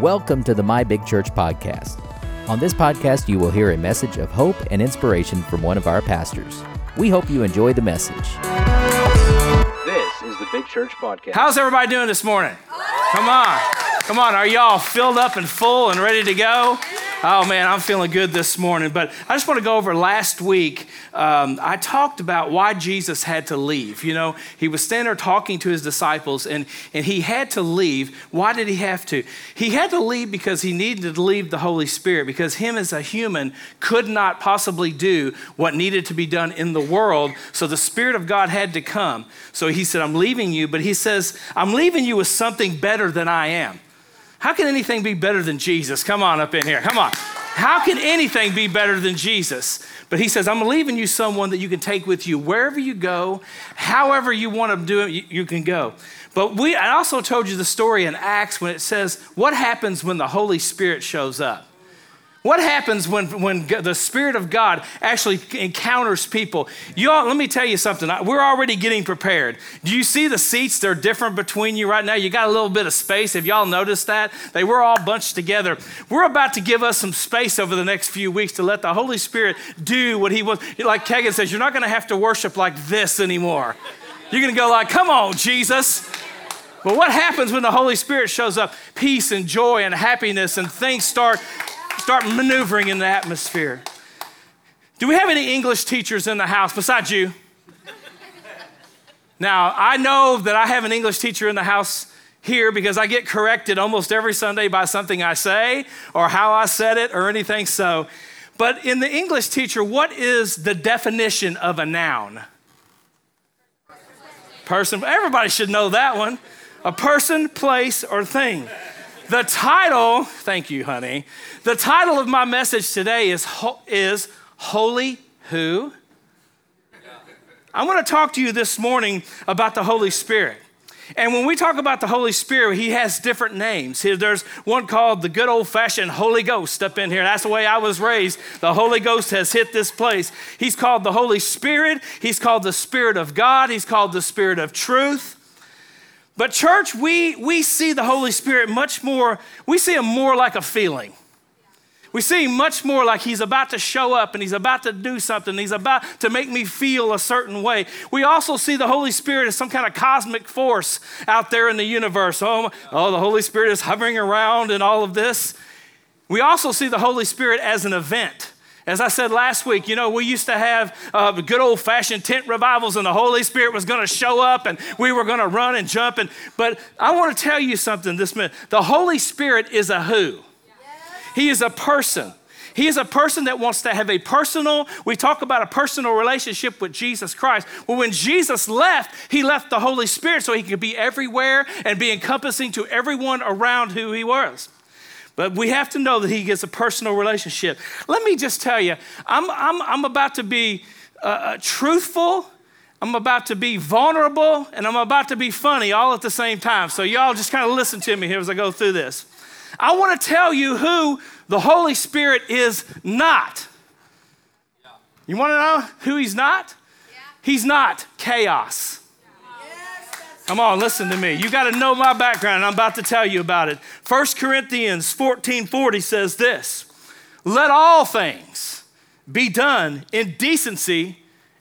Welcome to the My Big Church podcast. On this podcast, you will hear a message of hope and inspiration from one of our pastors. We hope you enjoy the message. This is the Big Church Podcast. How's everybody doing this morning? Come on. Come on. Are y'all filled up and full and ready to go? Oh man, I'm feeling good this morning. But I just want to go over last week. Um, I talked about why Jesus had to leave. You know, he was standing there talking to his disciples and, and he had to leave. Why did he have to? He had to leave because he needed to leave the Holy Spirit, because him as a human could not possibly do what needed to be done in the world. So the Spirit of God had to come. So he said, I'm leaving you, but he says, I'm leaving you with something better than I am. How can anything be better than Jesus? Come on up in here. Come on. How can anything be better than Jesus? But he says, I'm leaving you someone that you can take with you wherever you go, however you want to do it, you, you can go. But we, I also told you the story in Acts when it says, What happens when the Holy Spirit shows up? What happens when, when the Spirit of God actually encounters people? You all, let me tell you something. We're already getting prepared. Do you see the seats? They're different between you right now. You got a little bit of space. Have y'all noticed that? They were all bunched together. We're about to give us some space over the next few weeks to let the Holy Spirit do what He wants. Like Kegan says, you're not going to have to worship like this anymore. You're going to go like, come on, Jesus. But what happens when the Holy Spirit shows up? Peace and joy and happiness, and things start start maneuvering in the atmosphere. Do we have any English teachers in the house besides you? Now, I know that I have an English teacher in the house here because I get corrected almost every Sunday by something I say or how I said it or anything so. But in the English teacher, what is the definition of a noun? Person, everybody should know that one. A person, place, or thing. The title, thank you, honey. The title of my message today is, is Holy Who? I want to talk to you this morning about the Holy Spirit. And when we talk about the Holy Spirit, he has different names. There's one called the good old fashioned Holy Ghost up in here. That's the way I was raised. The Holy Ghost has hit this place. He's called the Holy Spirit. He's called the Spirit of God. He's called the Spirit of truth. But, church, we, we see the Holy Spirit much more, we see him more like a feeling. We see him much more like he's about to show up and he's about to do something. He's about to make me feel a certain way. We also see the Holy Spirit as some kind of cosmic force out there in the universe. Oh, oh the Holy Spirit is hovering around and all of this. We also see the Holy Spirit as an event. As I said last week, you know, we used to have uh, good old fashioned tent revivals, and the Holy Spirit was going to show up, and we were going to run and jump. And but I want to tell you something this minute. The Holy Spirit is a who. He is a person. He is a person that wants to have a personal, we talk about a personal relationship with Jesus Christ. Well, when Jesus left, he left the Holy Spirit so he could be everywhere and be encompassing to everyone around who he was. But we have to know that he gets a personal relationship. Let me just tell you, I'm, I'm, I'm about to be uh, uh, truthful, I'm about to be vulnerable, and I'm about to be funny all at the same time. So, y'all just kind of listen to me here as I go through this. I want to tell you who the Holy Spirit is not. You want to know who he's not? He's not chaos. Come on, listen to me. You got to know my background. I'm about to tell you about it. 1 Corinthians 14 40 says this Let all things be done in decency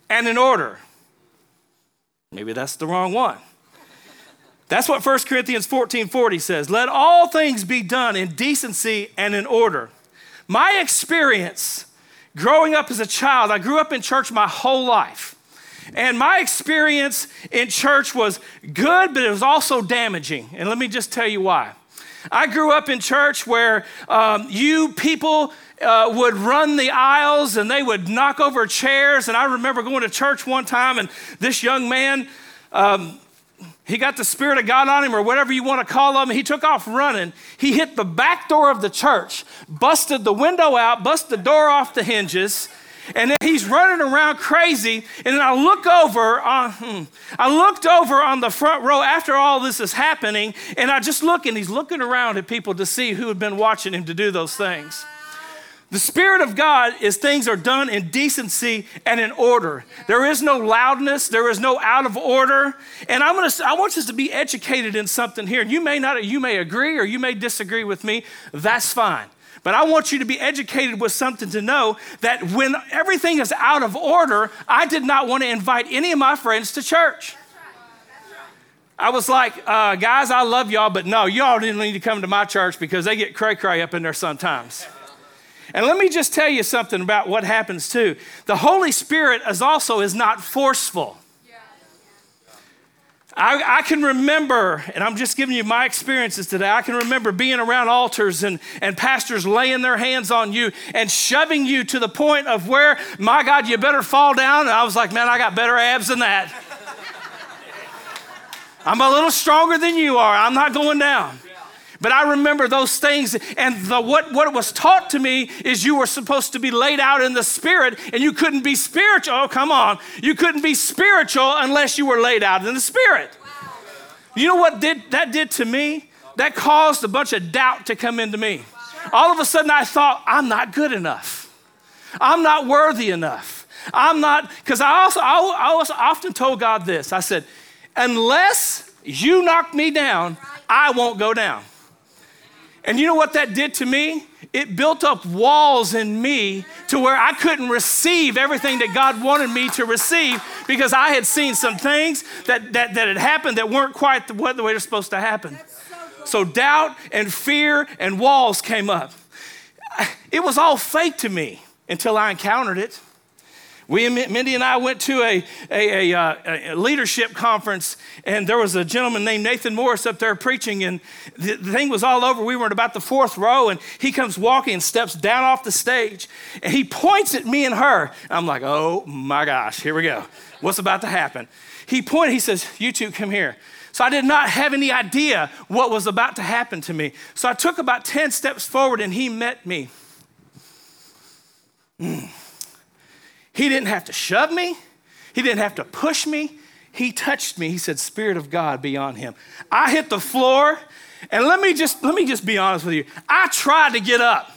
and in order. Maybe that's the wrong one. That's what 1 Corinthians 14 40 says. Let all things be done in decency and in order. My experience growing up as a child, I grew up in church my whole life. And my experience in church was good, but it was also damaging. And let me just tell you why. I grew up in church where um, you people uh, would run the aisles and they would knock over chairs. And I remember going to church one time, and this young man, um, he got the Spirit of God on him, or whatever you want to call him. He took off running. He hit the back door of the church, busted the window out, busted the door off the hinges and then he's running around crazy. And then I look over on, hmm, I looked over on the front row after all this is happening, and I just look and he's looking around at people to see who had been watching him to do those things. The Spirit of God is things are done in decency and in order. There is no loudness, there is no out of order. And I'm gonna, I want us to be educated in something here. And You may not, you may agree or you may disagree with me. That's fine. But I want you to be educated with something to know that when everything is out of order, I did not want to invite any of my friends to church. I was like, uh, guys, I love y'all, but no, y'all didn't need to come to my church because they get cray cray up in there sometimes. And let me just tell you something about what happens too. The Holy Spirit is also is not forceful. I, I, can remember, and I'm just giving you my experiences today. I can remember being around altars and, and pastors laying their hands on you and shoving you to the point of where, my God, you better fall down. And I was like, man, I got better abs than that. I'm a little stronger than you are. I'm not going down. But I remember those things, and the, what, what was taught to me is you were supposed to be laid out in the spirit, and you couldn't be spiritual. Oh, come on. You couldn't be spiritual unless you were laid out in the spirit. Wow. You know what did, that did to me? That caused a bunch of doubt to come into me. All of a sudden, I thought, I'm not good enough. I'm not worthy enough. I'm not, because I also, I, I was often told God this I said, unless you knock me down, I won't go down. And you know what that did to me? It built up walls in me to where I couldn't receive everything that God wanted me to receive because I had seen some things that, that, that had happened that weren't quite the, way they're supposed to happen. So doubt and fear and walls came up. It was all fake to me until I encountered it. We, Mindy and I went to a, a, a, uh, a, leadership conference, and there was a gentleman named Nathan Morris up there preaching, and the, the thing was all over. We were in about the fourth row, and he comes walking and steps down off the stage, and he points at me and her. I'm like, oh my gosh, here we go. What's about to happen? He pointed, he says, You two come here. So I did not have any idea what was about to happen to me. So I took about 10 steps forward, and he met me. Mm. He didn't have to shove me, He didn't have to push me. He touched me. He said, Spirit of God be on him. I hit the floor, and let me just let me just be honest with you. I tried to get up.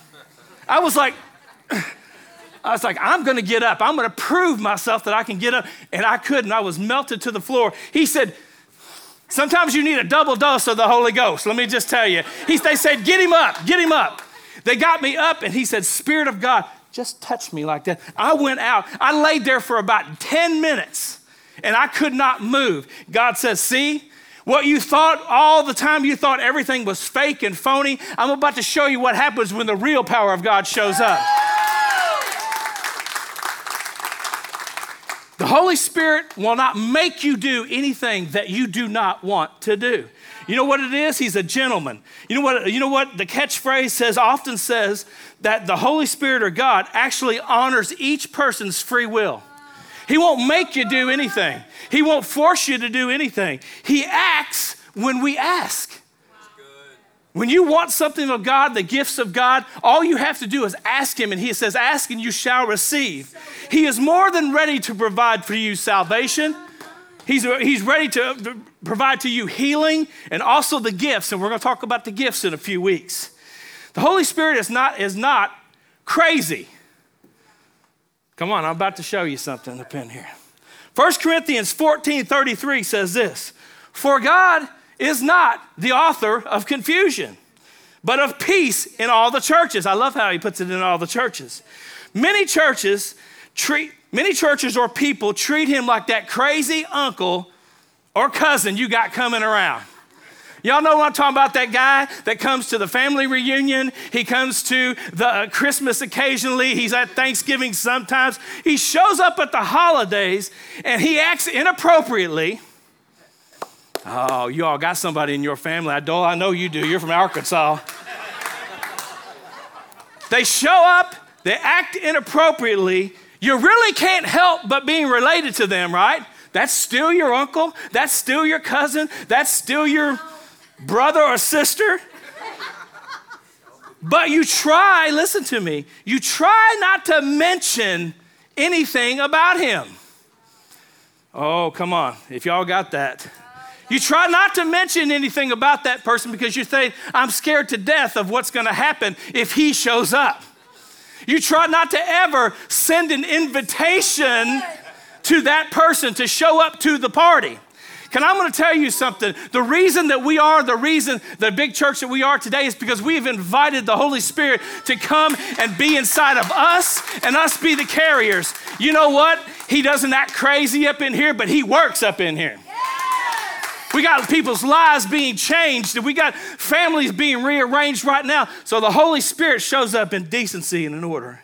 I was like, I was like, I'm gonna get up. I'm gonna prove myself that I can get up. And I couldn't. I was melted to the floor. He said, Sometimes you need a double dose of the Holy Ghost. Let me just tell you. He, they said, Get him up, get him up. They got me up, and he said, Spirit of God, just touched me like that. I went out. I laid there for about 10 minutes and I could not move. God says, See, what you thought all the time, you thought everything was fake and phony. I'm about to show you what happens when the real power of God shows up. The Holy Spirit will not make you do anything that you do not want to do. You know what it is? He's a gentleman. You know what, you know what the catchphrase says often says that the Holy Spirit or God actually honors each person's free will. He won't make you do anything. He won't force you to do anything. He acts when we ask. When you want something of God, the gifts of God, all you have to do is ask Him, and He says, Ask and you shall receive. He is more than ready to provide for you salvation. He's, he's ready to provide to you healing and also the gifts, and we're going to talk about the gifts in a few weeks. The Holy Spirit is not, is not crazy. Come on, I'm about to show you something up in here. 1 Corinthians 14 33 says this For God is not the author of confusion, but of peace in all the churches. I love how he puts it in all the churches. Many churches treat Many churches or people treat him like that crazy uncle or cousin you got coming around. Y'all know what I'm talking about? That guy that comes to the family reunion. He comes to the uh, Christmas occasionally. He's at Thanksgiving sometimes. He shows up at the holidays and he acts inappropriately. Oh, you all got somebody in your family. I, don't I know you do. You're from Arkansas. they show up, they act inappropriately, you really can't help but being related to them, right? That's still your uncle. That's still your cousin. That's still your brother or sister. But you try, listen to me, you try not to mention anything about him. Oh, come on. If y'all got that. You try not to mention anything about that person because you think, I'm scared to death of what's going to happen if he shows up. You try not to ever send an invitation to that person to show up to the party. Can I'm going to tell you something? The reason that we are the reason the big church that we are today is because we've invited the Holy Spirit to come and be inside of us and us be the carriers. You know what? He doesn't act crazy up in here, but he works up in here. We got people's lives being changed, and we got families being rearranged right now. So the Holy Spirit shows up in decency and in order.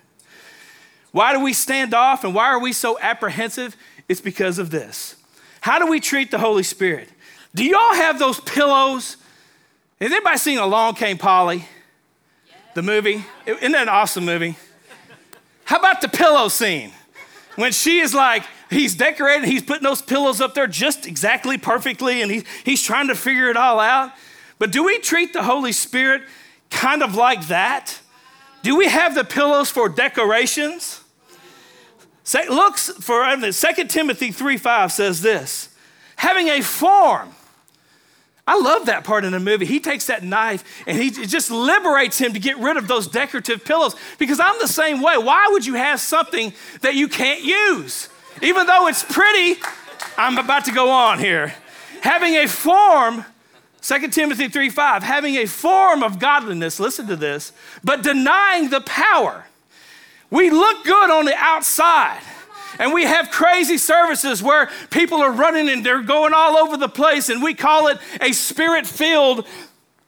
Why do we stand off and why are we so apprehensive? It's because of this. How do we treat the Holy Spirit? Do y'all have those pillows? Has anybody seen Along Came Polly? The movie? Isn't that an awesome movie? How about the pillow scene? When she is like, he's decorating, he's putting those pillows up there just exactly perfectly, and he, he's trying to figure it all out. But do we treat the Holy Spirit kind of like that? Do we have the pillows for decorations? Say, looks for 2 Timothy 3 5 says this having a form. I love that part in the movie. He takes that knife and he just liberates him to get rid of those decorative pillows because I'm the same way. Why would you have something that you can't use? Even though it's pretty, I'm about to go on here. Having a form, 2 Timothy 3 5, having a form of godliness, listen to this, but denying the power. We look good on the outside. And we have crazy services where people are running and they're going all over the place, and we call it a spirit filled.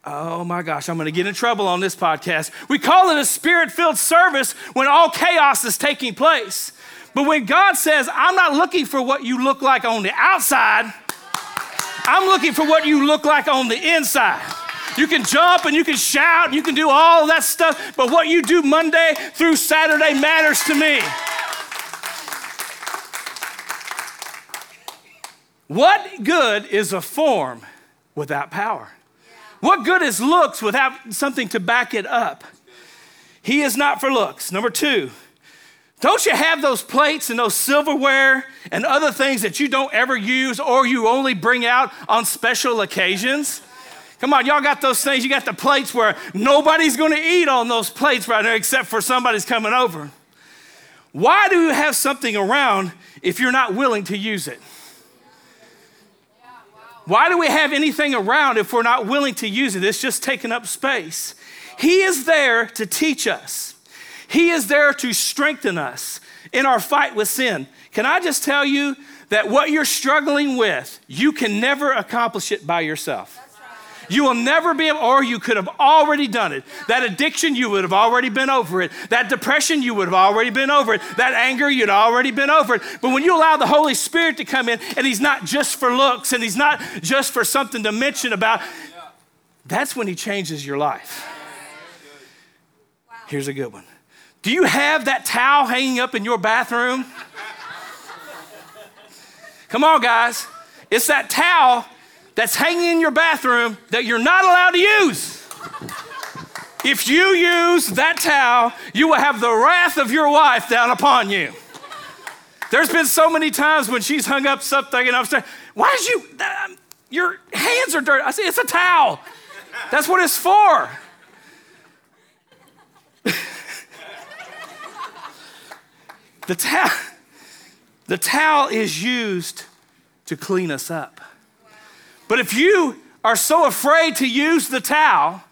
Oh my gosh, I'm gonna get in trouble on this podcast. We call it a spirit filled service when all chaos is taking place. But when God says, I'm not looking for what you look like on the outside, I'm looking for what you look like on the inside. You can jump and you can shout, and you can do all that stuff, but what you do Monday through Saturday matters to me. What good is a form without power? What good is looks without something to back it up? He is not for looks. Number two, don't you have those plates and those silverware and other things that you don't ever use or you only bring out on special occasions? Come on, y'all got those things. You got the plates where nobody's going to eat on those plates right now except for somebody's coming over. Why do you have something around if you're not willing to use it? Why do we have anything around if we're not willing to use it? It's just taking up space. He is there to teach us. He is there to strengthen us in our fight with sin. Can I just tell you that what you're struggling with, you can never accomplish it by yourself. You will never be or you could have already done it. That addiction, you would have already been over it. That depression, you would have already been over it. That anger, you'd already been over it. But when you allow the Holy Spirit to come in, and He's not just for looks, and He's not just for something to mention about, that's when He changes your life. Here's a good one. Do you have that towel hanging up in your bathroom? Come on, guys. It's that towel that's hanging in your bathroom that you're not allowed to use. If you use that towel, you will have the wrath of your wife down upon you. There's been so many times when she's hung up something and I'm saying, Why did you, uh, your hands are dirty. I say, It's a towel. That's what it's for. The towel, the towel is used to clean us up. But if you are so afraid to use the towel,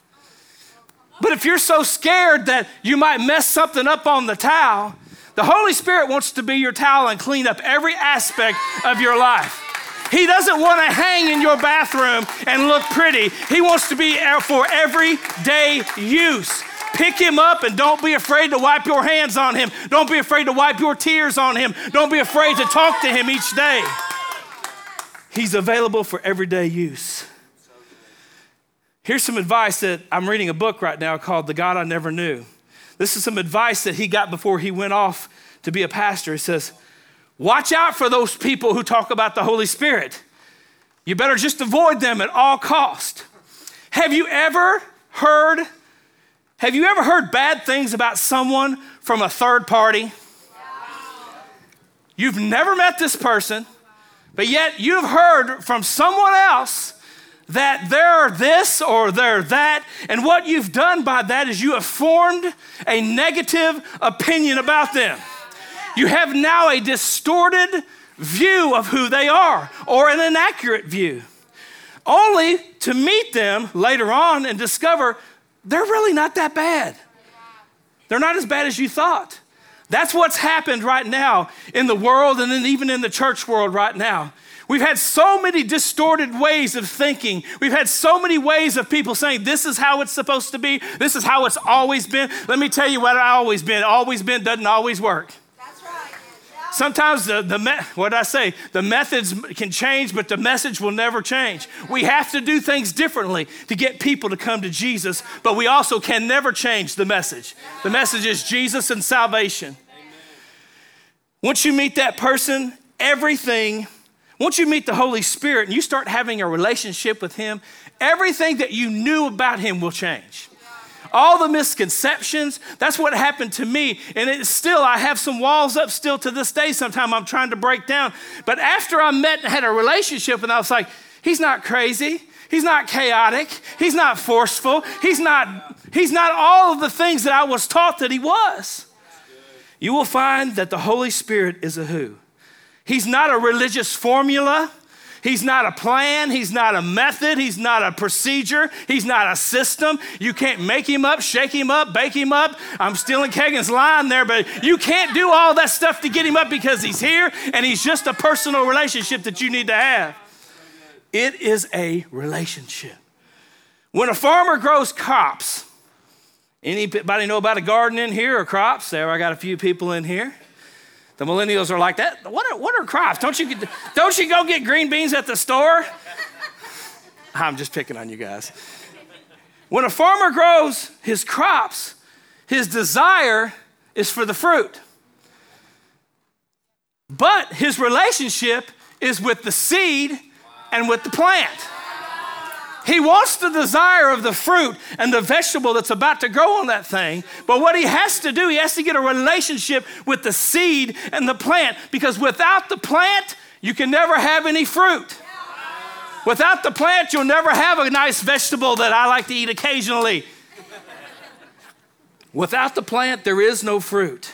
but if you're so scared that you might mess something up on the towel, the Holy Spirit wants to be your towel and clean up every aspect of your life. He doesn't want to hang in your bathroom and look pretty. He wants to be for everyday use. Pick him up and don't be afraid to wipe your hands on him. Don't be afraid to wipe your tears on him. Don't be afraid to talk to him each day. He's available for everyday use. Here's some advice that I'm reading a book right now called The God I Never Knew. This is some advice that he got before he went off to be a pastor. He says, Watch out for those people who talk about the Holy Spirit. You better just avoid them at all cost. Have you ever heard have you ever heard bad things about someone from a third party? You've never met this person, but yet you've heard from someone else that they're this or they're that. And what you've done by that is you have formed a negative opinion about them. You have now a distorted view of who they are or an inaccurate view, only to meet them later on and discover they're really not that bad. They're not as bad as you thought. That's what's happened right now in the world and then even in the church world right now. We've had so many distorted ways of thinking. We've had so many ways of people saying, this is how it's supposed to be. This is how it's always been. Let me tell you what I always been. Always been doesn't always work. Sometimes the, the me- what did I say? The methods can change, but the message will never change. We have to do things differently to get people to come to Jesus, but we also can never change the message. The message is Jesus and salvation. Once you meet that person, everything once you meet the Holy Spirit and you start having a relationship with Him, everything that you knew about Him will change. All the misconceptions, that's what happened to me. And it's still, I have some walls up still to this day. Sometimes I'm trying to break down. But after I met and had a relationship, and I was like, He's not crazy. He's not chaotic. He's not forceful. He's not, he's not all of the things that I was taught that he was. You will find that the Holy Spirit is a who? He's not a religious formula. He's not a plan. He's not a method. He's not a procedure. He's not a system. You can't make him up, shake him up, bake him up. I'm stealing Kagan's line there, but you can't do all that stuff to get him up because he's here and he's just a personal relationship that you need to have. It is a relationship. When a farmer grows crops, anybody know about a garden in here or crops? There, I got a few people in here. The millennials are like that. What are, what are crops? Don't you, don't you go get green beans at the store? I'm just picking on you guys. When a farmer grows his crops, his desire is for the fruit. But his relationship is with the seed and with the plant. He wants the desire of the fruit and the vegetable that's about to grow on that thing. But what he has to do, he has to get a relationship with the seed and the plant because without the plant, you can never have any fruit. Without the plant, you'll never have a nice vegetable that I like to eat occasionally. Without the plant, there is no fruit.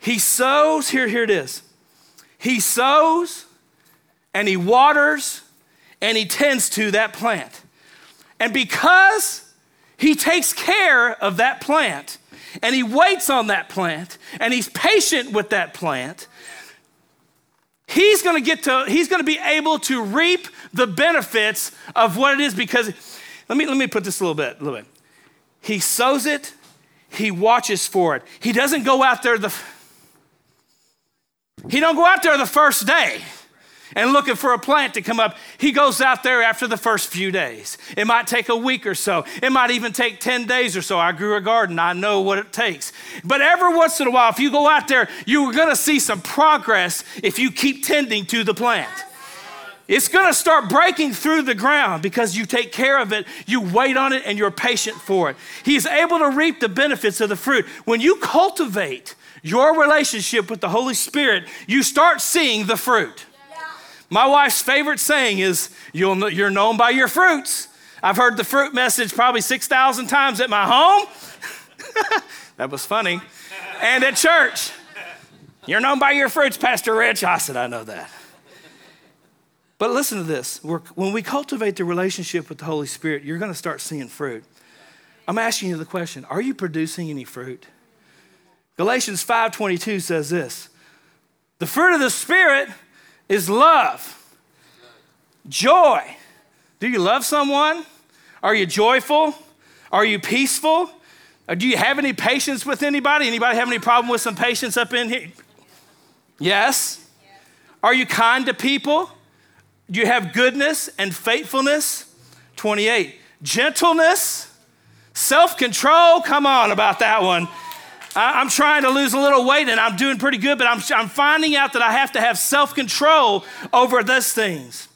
He sows, here, here it is. He sows and he waters and he tends to that plant. And because he takes care of that plant and he waits on that plant and he's patient with that plant, he's going to get to he's going to be able to reap the benefits of what it is because let me let me put this a little bit a little bit. He sows it, he watches for it. He doesn't go out there the he don't go out there the first day and looking for a plant to come up. He goes out there after the first few days. It might take a week or so. It might even take 10 days or so. I grew a garden. I know what it takes. But every once in a while, if you go out there, you're to see some progress if you keep tending to the plant. It's to start breaking through the ground because you take care of it, you wait on it, and you're patient for it. He's able to reap the benefits of the fruit. When you cultivate your relationship with the Holy Spirit, you start seeing the fruit. My wife's favorite saying is, You'll, You're known by your fruits. I've heard the fruit message probably 6,000 times at my home. that was funny. And at church. You're known by your fruits, Pastor Rich. I said, I know that. But listen to this. We're, when we cultivate the relationship with the Holy Spirit, you're going to start seeing fruit. I'm asking you the question, are you producing any fruit? Galatians 5:22 says this. The fruit of the spirit is love, joy. Do you love someone? Are you joyful? Are you peaceful? Or do you have any patience with anybody? Anybody have any problem with some patience up in here? Yes. Are you kind to people? Do you have goodness and faithfulness? 28. Gentleness, self control. Come on about that one. I'm trying to lose a little weight and I'm doing pretty good, but I'm, I'm finding out that I have to have self control over those things.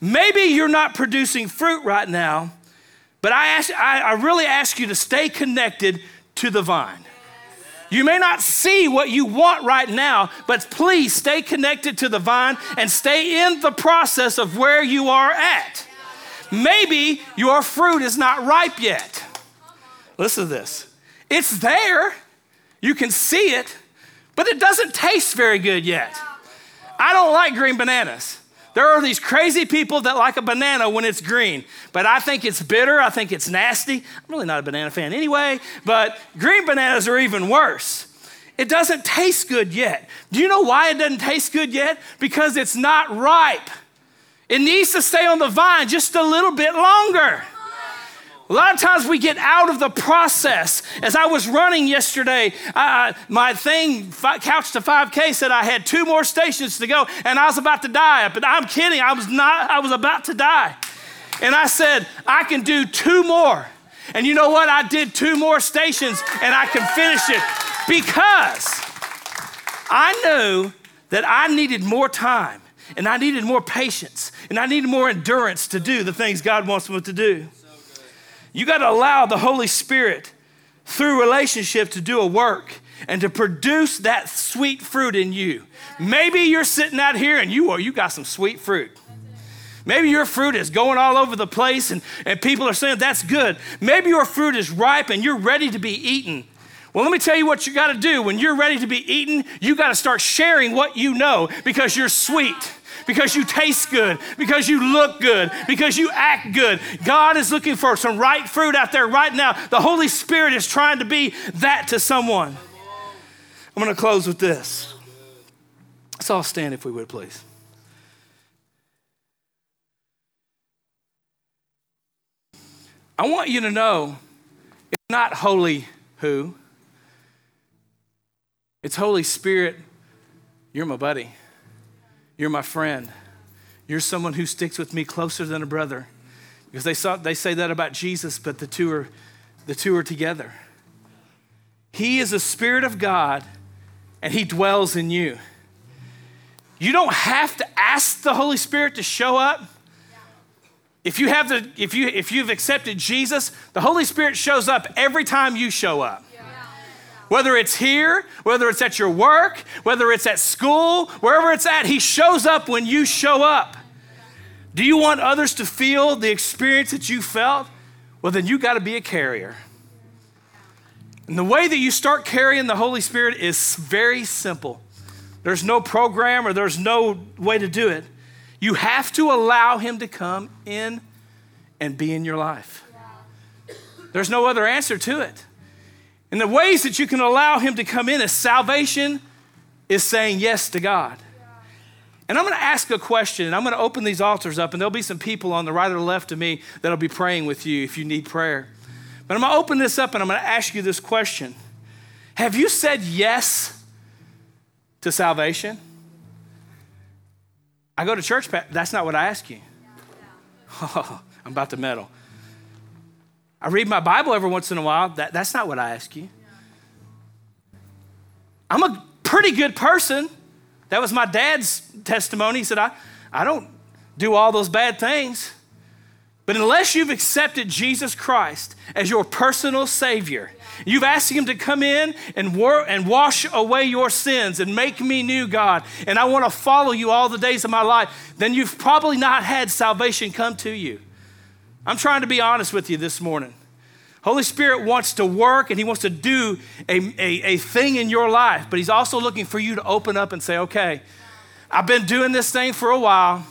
Maybe you're not producing fruit right now, but I, ask, I, I really ask you to stay connected to the vine. You may not see what you want right now, but please stay connected to the vine and stay in the process of where you are at. Maybe your fruit is not ripe yet. Listen to this. It's there. You can see it, but it doesn't taste very good yet. I don't like green bananas. There are these crazy people that like a banana when it's green, but I think it's bitter. I think it's nasty. I'm really not a banana fan anyway, but green bananas are even worse. It doesn't taste good yet. Do you know why it doesn't taste good yet? Because it's not ripe. It needs to stay on the vine just a little bit longer. A lot of times we get out of the process. As I was running yesterday, my thing, Couch to 5K, said I had two more stations to go and I was about to die. But I'm kidding, I was not, I was about to die. And I said, I can do two more. And you know what? I did two more stations and I can finish it because I knew that I needed more time and I needed more patience and I needed more endurance to do the things God wants me to do. You got to allow the Holy Spirit through relationship to do a work and to produce that sweet fruit in you. Maybe you're sitting out here and you are you got some sweet fruit. Maybe your fruit is going all over the place and, and people are saying that's good. Maybe your fruit is ripe and you're ready to be eaten. Well, let me tell you what you got to do. When you're ready to be eaten, you got to start sharing what you know because you're sweet because you taste good, because you look good, because you act good. God is looking for some right fruit out there right now. The Holy Spirit is trying to be that to someone. I'm going to close with this. Let's all stand if we would, please. I want you to know it's not holy who, it's Holy Spirit. You're my buddy. You're my friend. You're someone who sticks with me closer than a brother. Because they, saw, they say that about Jesus, but the two, are, the two are together. He is the Spirit of God, and He dwells in you. You don't have to ask the Holy Spirit to show up. If you have the, if you if you've accepted Jesus, the Holy Spirit shows up every time you show up. Whether it's here, whether it's at your work, whether it's at school, wherever it's at, He shows up when you show up. Do you want others to feel the experience that you felt? Well, then you got to be a carrier. And the way that you start carrying the Holy Spirit is very simple. There's no program or there's no way to do it. You have to allow Him to come in and be in your life. There's no other answer to it. And the ways that you can allow Him to come in is salvation is saying yes to God. And I'm going to ask a question, and I'm going to open these altars up, and there'll be some people on the right or the left of me that'll be praying with you if you need prayer. But I'm going to open this up, and I'm going to ask you this question Have you said yes to salvation? I go to church, that's not what I ask you. Oh, I'm about to meddle. I read my Bible every once in a while. That, that's not what I ask you. I'm a pretty good person. That was my dad's testimony. He said, I, I don't do all those bad things. But unless you've accepted Jesus Christ as your personal Savior, you've asked Him to come in and, wor- and wash away your sins and make me new, God, and I want to follow you all the days of my life, then you've probably not had salvation come to you. I'm trying to be honest with you this morning. Holy Spirit wants to work and He wants to do a, a, a, thing in your life, but He's also looking for you to open up and say, okay, I've been doing this thing for a while.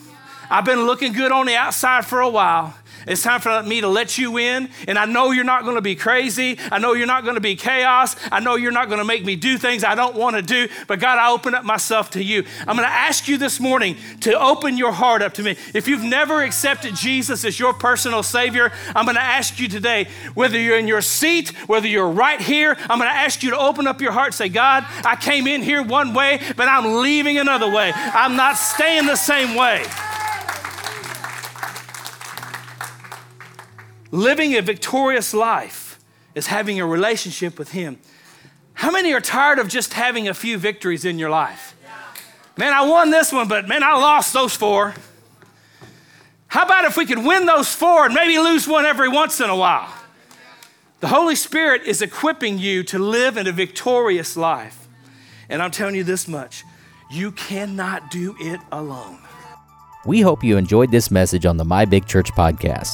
I've been looking good on the outside for a while. It's time for me to let you in. And I know you're not going to be crazy. I know you're not going to be chaos. I know you're not going to make me do things I don't want to do. But God, I open up myself to you. I'm going to ask you this morning to open your heart up to me. If you've never accepted Jesus as your personal Savior, I'm going to ask you today, whether you're in your seat, whether you're right here, I'm going to ask you to open up your heart say, God, I came in here one way, but I'm leaving another way. I'm not staying the same way. Living a victorious life is having a relationship with Him. How many are tired of just having a few victories in your life? Man, I won this one, but man, I lost those four. How about if we could win those four and maybe lose one every once in a while? The Holy Spirit is equipping you to live in a victorious life. And I'm telling you this much you cannot do it alone. We hope you enjoyed this message on the My Big Church podcast.